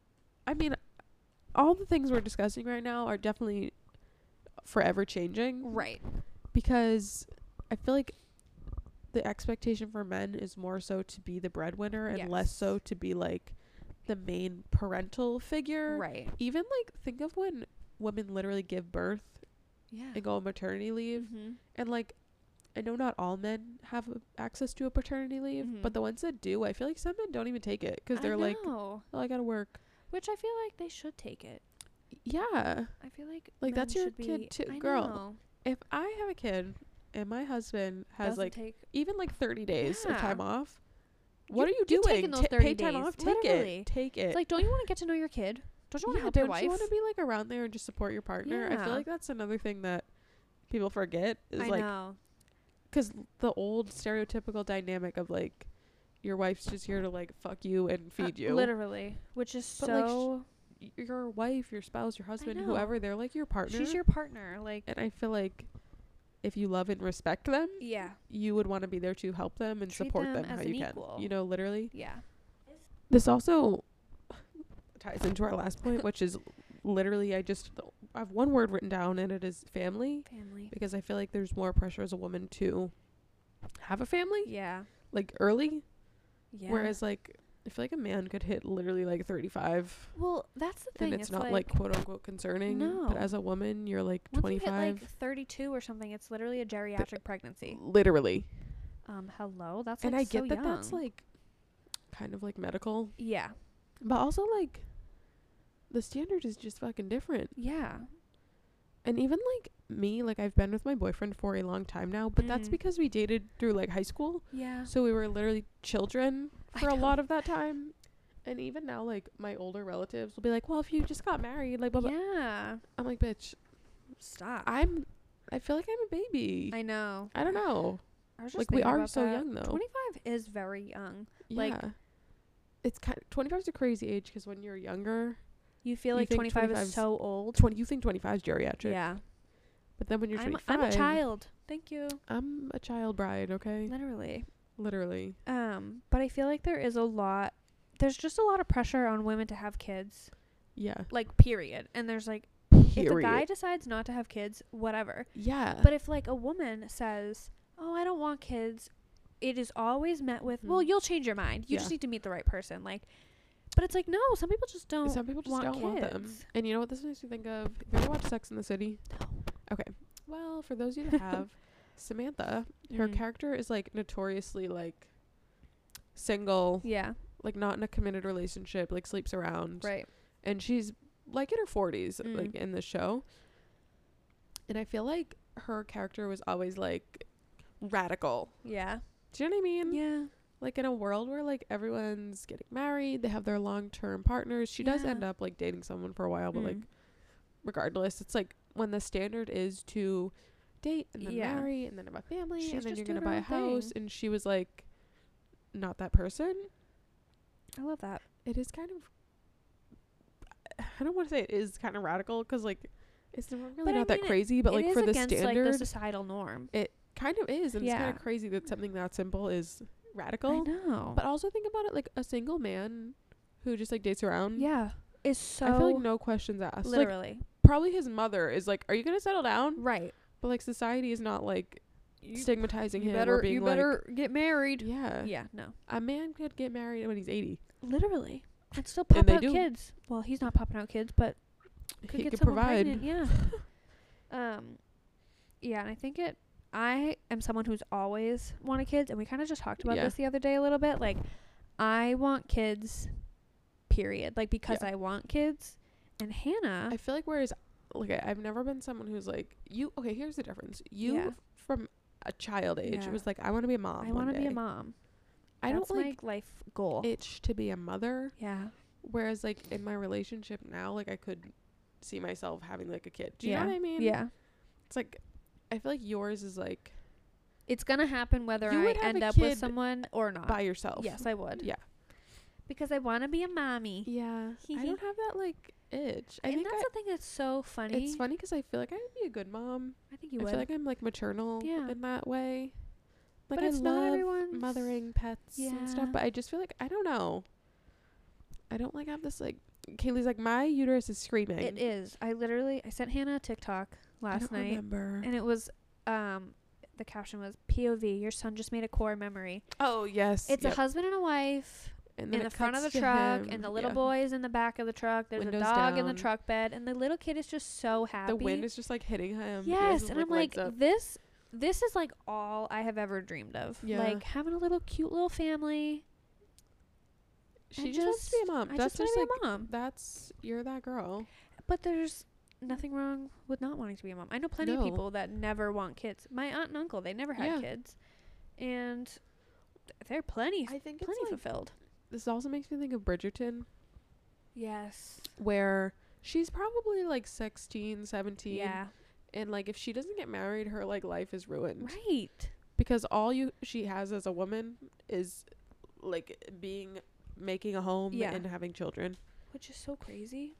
I mean, all the things we're discussing right now are definitely forever changing. right. Because I feel like the expectation for men is more so to be the breadwinner and less so to be like the main parental figure. Right. Even like think of when women literally give birth Yeah. and go on maternity leave Mm-hmm. and like I know not all men have access to a paternity leave, Mhm. but the ones that do, I feel like some men don't even take it because they're like. "Oh, I gotta work." which I feel like they should take it. Yeah, I feel like Like, that's your kid too- I girl, know. if I have a kid and my husband has Doesn't like even like 30 days of time off, what You- are you doing? taking those Ta- 30 pay time days, off. Take literally. it. Take it. It's like, don't you want to get to know your kid? Don't you want to yeah, help your wife? Don't you want to be like around there and just support your partner? I feel like that's another thing that people forget is I like know. because the old stereotypical dynamic of like your wife's just here to like fuck you and Uh, feed you. Literally, which is But, like, sh- so. Your wife, your spouse, your husband, whoever, they're like your partner. she's your partner. Like, and I feel like if you love and respect them, yeah, you would want to be there to help them and Treat support them them how you can. equal. You know, literally. yeah. This also ties into our last point, which is literally I just I have one word written down and it is family Family. because I feel like there's more pressure as a woman to have a family Yeah. like early Yeah. whereas like I feel like a man could hit literally like 35 well, that's the thing. and it's, not like, quote unquote concerning No. but as a woman you're like once you 25 hit like 32 or something, it's literally a geriatric pregnancy. literally Um, hello, that's and like I get so that that's like kind of like medical yeah, but also like the standard is just fucking different yeah, and even like me like I've been with my boyfriend for a long time now but that's Mhm. because we dated through like high school yeah. so we were literally children for a lot of that time and even now like my older relatives will be like well if you just got married like blah, blah. Yeah. I'm like bitch Stop. I'm I feel like I'm a baby I know. I don't know I was just like we are so that. young though 25 is very young. yeah like- it's kind 25 is a crazy age because when you're younger You feel like think 25 is 25's so old. 20 you think 25 is geriatric Yeah. but then when you're I'm, 25 I'm a child. Thank you. I'm a child bride okay Literally. Literally Um, but I feel like there is a lot there's just a lot of pressure on women to have kids. yeah Like period. And there's like if the period guy decides not to have kids, whatever. yeah But if like a woman says, "Oh, I don't want kids," it is always met with, "Well, Mhm. you'll change your mind. You Yeah. just need to meet the right person." Like, but it's like no, some people just don't. Some people just want don't want them. And you know what this makes me think of? Have you ever watched Sex in the City? No. Okay. Well, for those of you that have, Samantha, her Mhm. character is like notoriously like single, Yeah. like not in a committed relationship, like sleeps around. Right. And she's like in her 40s, Mm. like in the show. And I feel like her character was always like radical. Yeah. Do you know what I mean? Yeah. Like in a world where like everyone's getting married, they have their long term partners. She does end up like dating someone for a while, but like Mm. regardless, it's like when the standard is to date and then Yeah. marry and then have a family She's and then you're gonna buy a house thing. and she was like not that person. I love that. It is kind of I don't want to say it is kind of radical cuz like it's really But I not that mean, it- crazy, but like for the against standard like the societal norm. it kind of is and it's kind of crazy that something that simple is radical. I know. But also think about it like a single man who just like dates around. yeah, is so I feel like no questions asked. Like literally probably his mother is like, "Are you gonna settle down?" right. But like society is not like You, stigmatizing you him better or being you better get married. "Yeah, Yeah. No. a man could get married when he's 80." Literally. and still pop they out do. kids. Well, he's not popping out kids, but could he get could someone provide. pregnant. Yeah. um, yeah, and I think it. I am someone who's always wanted kids, and we kind of just talked about Yeah. this the other day a little bit. Like, I want kids. Period. Like because Yeah. I want kids, and Hannah. I feel like whereas okay, I've never been someone who's like you. Okay, here's the difference. You Yeah. from a child age Yeah. was like I want to be a mom. I want to be a mom. I That's don't like life goal. itch to be a mother. yeah. Whereas like in my relationship now, like I could see myself having like a kid. Do you yeah. know what I mean? Yeah. It's like I feel like yours is like It's gonna happen whether I end up with someone or not. by yourself. Yes, I would. Yeah. Because I want to be a mommy. Yeah. I don't have that like itch. I and think that's I, the thing that's so funny. it's funny because I feel like I would be a good mom. I think you I would. feel like I'm like maternal Yeah. in that way. Like but I it's love not everyone's mothering pets and stuff, but I just feel like I don't know. I don't like have this like Kaylee's like my uterus is screaming. It is. I literally I sent Hannah a TikTok I last night, remember. and it was um the caption was POV. Your son just made a core memory. oh yes, It's yep. a husband and a wife and in the front of the truck, him, and the little yeah. boy is in the back of the truck. There's Windows a dog in the truck bed, and the little kid is just so happy. The wind is just like hitting him. Yes, his, and I'm like, up. this this is like all I have ever dreamed of. Yeah. Like having a little cute little family. she and just wants to be a mom. I that's just, just want like to be a mom. that's you're that girl. But there's nothing wrong with not wanting to be a mom. I know plenty No. of people that never want kids. My aunt and uncle, they never had Yeah. kids. And they're plenty I think plenty it's like, fulfilled. This also makes me think of Bridgerton, Yes. where she's probably like 16, 17. Yeah. And like if she doesn't get married, her like life is ruined. Right. because all you she has as a woman is like being making a home Yeah. and having children. Which is so crazy.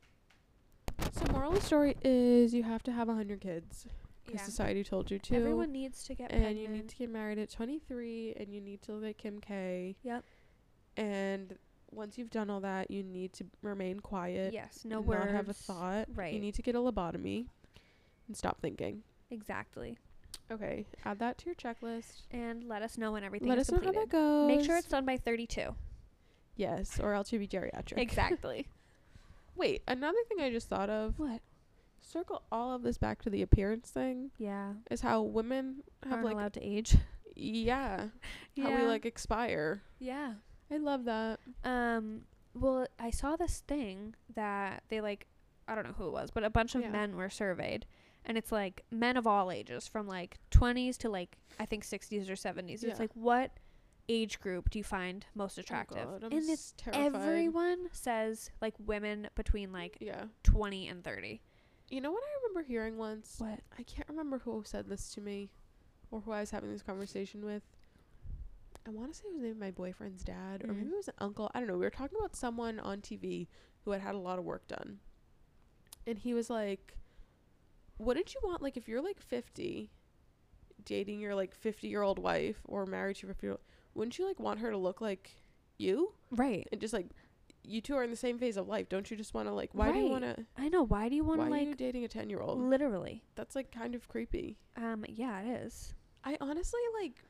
So moral of the story is you have to have a hundred kids because Yeah. society told you to. Everyone needs to get and pregnant. you need to get married at 23 and you need to look like Kim K. Yep. And once you've done all that, you need to remain quiet. yes, no and words. Not have a thought. Right. You need to get a lobotomy and stop thinking. exactly. Okay, add that to your checklist. And let us know when everything Let is us know how that goes. Make sure it's done by 32. yes, or else you'll be geriatric. exactly. Wait, another thing I just thought of. what? Circle all of this back to the appearance thing Yeah. is how women have Aren't like allowed to age. Yeah. yeah, how we like expire. Yeah. I love that. Um. Well, I saw this thing that they like. I don't know who it was, but a bunch of Yeah. men were surveyed, and it's like men of all ages, from like 20s to like I think 60s or 70s. Yeah. It's like what age group do you find most attractive? Oh God, and it's terrified. everyone says like women between like Yeah. 20 and 30. You know what I remember hearing once? What? I can't remember who said this to me or who I was having this conversation with. I want to say it was maybe my boyfriend's dad or Mhm. maybe it was an uncle. I don't know. We were talking about someone on TV who had had a lot of work done. And he was like, Wouldn't you want, like, if you're like 50, dating your like 50 year old wife or married to your 50 year old, wouldn't you like want her to look like you? Right. And just like, you two are in the same phase of life. Don't you just want to, like, why do you want to, I know. Why do you want why to are you like dating a 10 year old? literally? That's like kind of creepy. Um. Yeah, it is. I honestly like,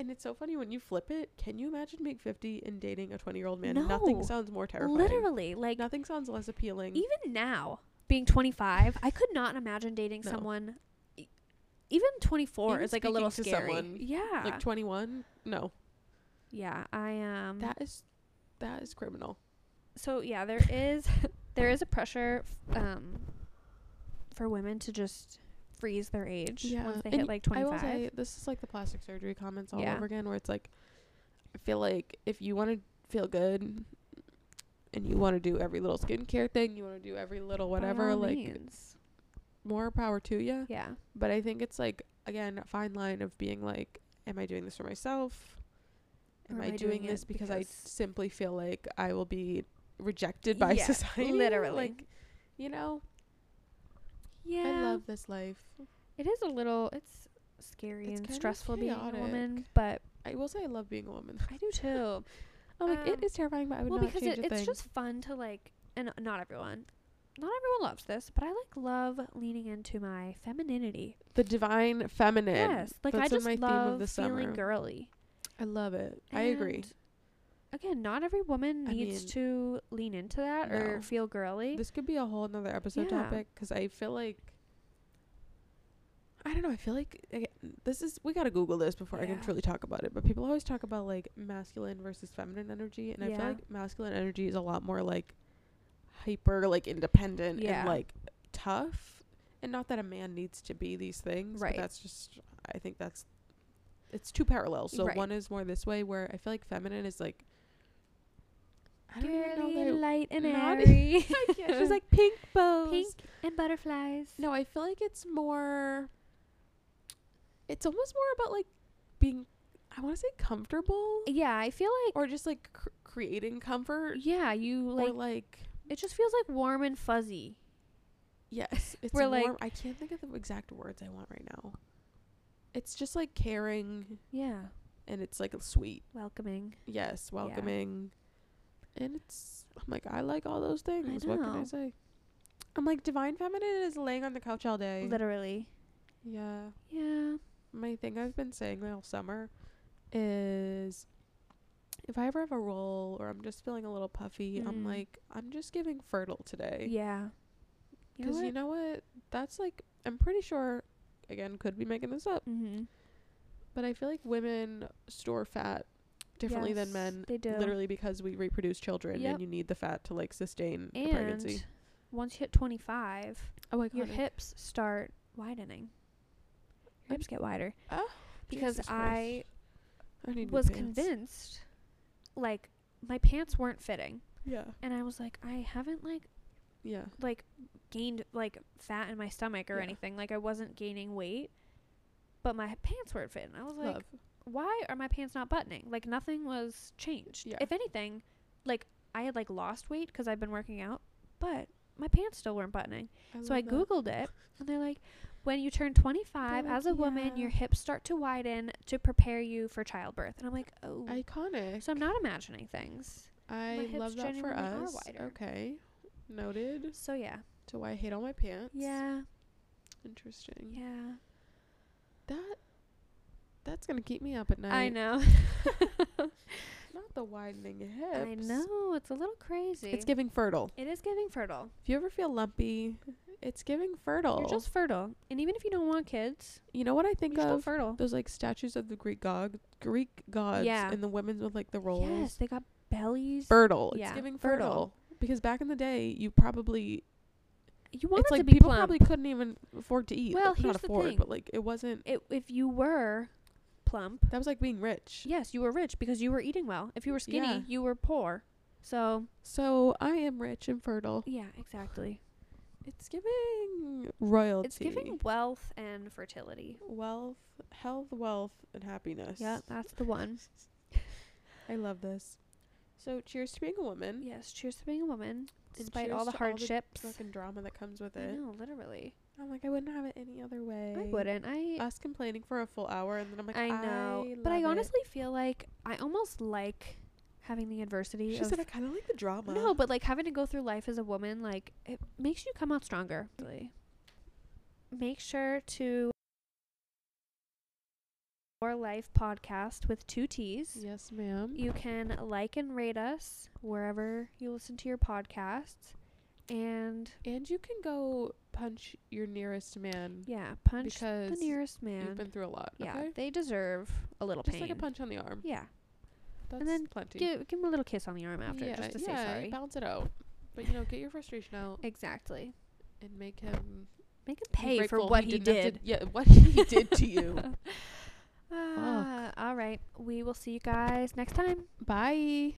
and it's so funny when you flip it. Can you imagine being 50 and dating a 20 year old man? Nothing sounds more terrifying. Literally, like Nothing sounds less appealing. even now, being 25, I could not imagine dating No. someone. e- Even 24 Even is like a little to scary. someone, yeah. like 21? No. yeah. I um. That is, that is criminal. so yeah, there is there is a pressure f- um for women to just freeze their age once they and hit like 25. I will say, this is like the plastic surgery comments all Yeah. over again, where it's like, I feel like if you want to feel good and you want to do every little skincare thing, you want to do every little whatever, like, means. more power to you. yeah. But I think it's like again a fine line of being like, am I doing this for myself? Am, I, doing, this it because, I simply feel like I will be rejected by Yeah, society? literally. like, you know, Yeah. I love this life. It is a little. It's scary It's and stressful being a woman, but I will say I love being a woman. I do too. I'm like, Um, it is terrifying, but I would well, not because change it, a it's thing. just fun to like, and not everyone, not everyone loves this, but I like love leaning into my femininity. the divine feminine. yes, like That's I just my theme love of the feeling summer. girly. I love it. I agree. And again, not every woman I needs mean, to lean into that or feel girly. This could be a whole another episode Yeah. topic because I feel like I don't know. I feel like again, this is we gotta Google this before I can truly talk about it. But people always talk about like masculine versus feminine energy, and I feel like masculine energy is a lot more like hyper, like independent Yeah. and like tough. And not that a man needs to be these things, Right. But that's just I think that's it's two parallels. So Right. one is more this way, where I feel like feminine is like I don't even know light and airy. Can't. She's like pink bows. pink and butterflies. No, I feel like it's more. It's almost more about like being. I want to say comfortable, Yeah, I feel like or just like cr- creating comfort, yeah, you like like it just feels like warm and fuzzy. yes, it's We're, warm. like- I can't think of the exact words I want right now. It's just like caring, Yeah, and it's like a sweet. welcoming. Yes, welcoming, and it's. I'm like I like all those things. What can I say? I'm like divine feminine is laying on the couch all day. Literally. yeah. Yeah. my thing I've been saying all summer is if I ever have a roll or I'm just feeling a little puffy, I'm Mm. like, I'm just giving fertile today. Yeah. You know Because you know what? That's like, I'm pretty sure, again, could be making this up, mm-hmm. but I feel like women store fat differently than men. They do. Literally because we reproduce children Yep. and you need the fat to like sustain and pregnancy. once you hit 25, Oh my your hips start widening. Your hips get wider. Oh, Because Jesus I I need was convinced, like, my pants weren't fitting. Yeah. And I was like, I haven't, like, Yeah. like gained like fat in my stomach or Yeah. anything. Like I wasn't gaining weight, but my pants weren't fitting. I was like, Love. Why are my pants not buttoning? Like nothing was changed. Yeah. If anything, like I had like lost weight because I've been working out, but my pants still weren't buttoning. so I love that. googled it, and they're like, when you turn 25 like, as a woman, your hips start to widen to prepare you for childbirth. And I'm like, oh. Iconic. so I'm not imagining things. I love that for us. wider. Okay. Noted. So yeah, So why I hate all my pants. yeah, Interesting. yeah. That that's gonna keep me up at night. I know. Not the widening hips. I know it's a little crazy. It's giving fertile. it is giving fertile. If you ever feel lumpy, it's giving fertile. You're just fertile, and even if you don't want kids, you know what I think of? fertile. Those like statues of the Greek god Greek gods Yeah. and the women with like the rolls. Yes, they got bellies. Fertile. It's giving fertile. fertile. Because back in the day you probably you wanted it's like to be people plump. probably couldn't even afford to eat. Well, like, here's not the afford, thing. but like it wasn't it, if you were plump, that was like being rich. yes, you were rich because you were eating well. If you were skinny, Yeah. you were poor. So So I am rich and fertile. yeah, exactly. It's giving royalty. It's giving wealth and fertility. wealth, health, wealth, and happiness. Yeah, that's the one. I love this. So cheers to being a woman. Yes, cheers to being a woman, despite all the hardships. fucking drama that comes with it. know, literally. I'm like, I wouldn't have it any other way. I wouldn't. I Us complaining for a full hour, and then I'm like, I know, but I love it." honestly feel like I almost like having the adversity. She said, I kind of like the drama. no, but like having to go through life as a woman, like it makes you come out stronger. Really. Make sure to our life podcast with two T's. Yes, ma'am. You can like and rate us wherever you listen to your podcasts, and And you can go punch your nearest man yeah, punch because the nearest man. you've been through a lot. Yeah, okay? they deserve a little just pain. like a punch on the arm. Yeah, That's then plenty. give give him a little kiss on the arm after, yeah, just to yeah, say sorry. Balance it out. But you know, get your frustration out Exactly. and make him Make him pay for what he, didn't did. to- yeah, what he did to you. Ah, all right. We will see you guys next time. Bye.